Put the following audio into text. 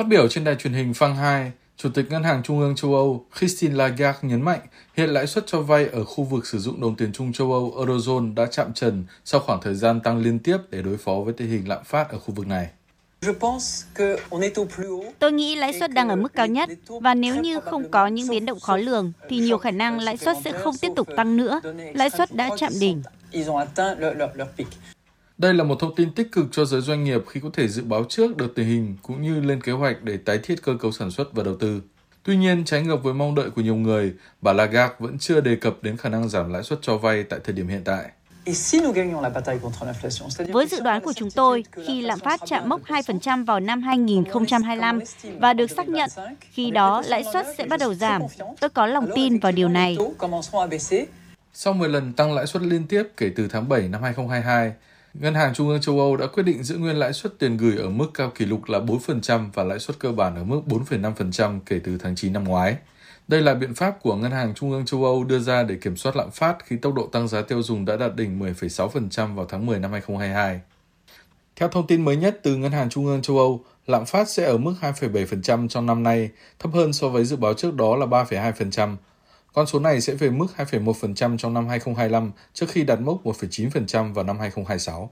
Phát biểu trên đài truyền hình Phang 2, Chủ tịch Ngân hàng Trung ương châu Âu Christine Lagarde nhấn mạnh hiện lãi suất cho vay ở khu vực sử dụng đồng tiền chung châu Âu Eurozone đã chạm trần sau khoảng thời gian tăng liên tiếp để đối phó với tình hình lạm phát ở khu vực này. Tôi nghĩ lãi suất đang ở mức cao nhất và nếu như không có những biến động khó lường thì nhiều khả năng lãi suất sẽ không tiếp tục tăng nữa. Lãi suất đã chạm đỉnh. Đây là một thông tin tích cực cho giới doanh nghiệp khi có thể dự báo trước được tình hình cũng như lên kế hoạch để tái thiết cơ cấu sản xuất và đầu tư. Tuy nhiên, trái ngược với mong đợi của nhiều người, bà Lagarde vẫn chưa đề cập đến khả năng giảm lãi suất cho vay tại thời điểm hiện tại. Với dự đoán của chúng tôi, khi lạm phát chạm mốc 2% vào năm 2025 và được xác nhận, khi đó lãi suất sẽ bắt đầu giảm. Tôi có lòng tin vào điều này. Sau 10 lần tăng lãi suất liên tiếp kể từ tháng 7 năm 2022, Ngân hàng Trung ương châu Âu đã quyết định giữ nguyên lãi suất tiền gửi ở mức cao kỷ lục là 4% và lãi suất cơ bản ở mức 4,5% kể từ tháng 9 năm ngoái. Đây là biện pháp của Ngân hàng Trung ương châu Âu đưa ra để kiểm soát lạm phát khi tốc độ tăng giá tiêu dùng đã đạt đỉnh 10,6% vào tháng 10 năm 2022. Theo thông tin mới nhất từ Ngân hàng Trung ương châu Âu, lạm phát sẽ ở mức 2,7% trong năm nay, thấp hơn so với dự báo trước đó là 3,2%. Con số này sẽ về mức 2,1% trong năm 2025 trước khi đạt mốc 1,9% vào năm 2026.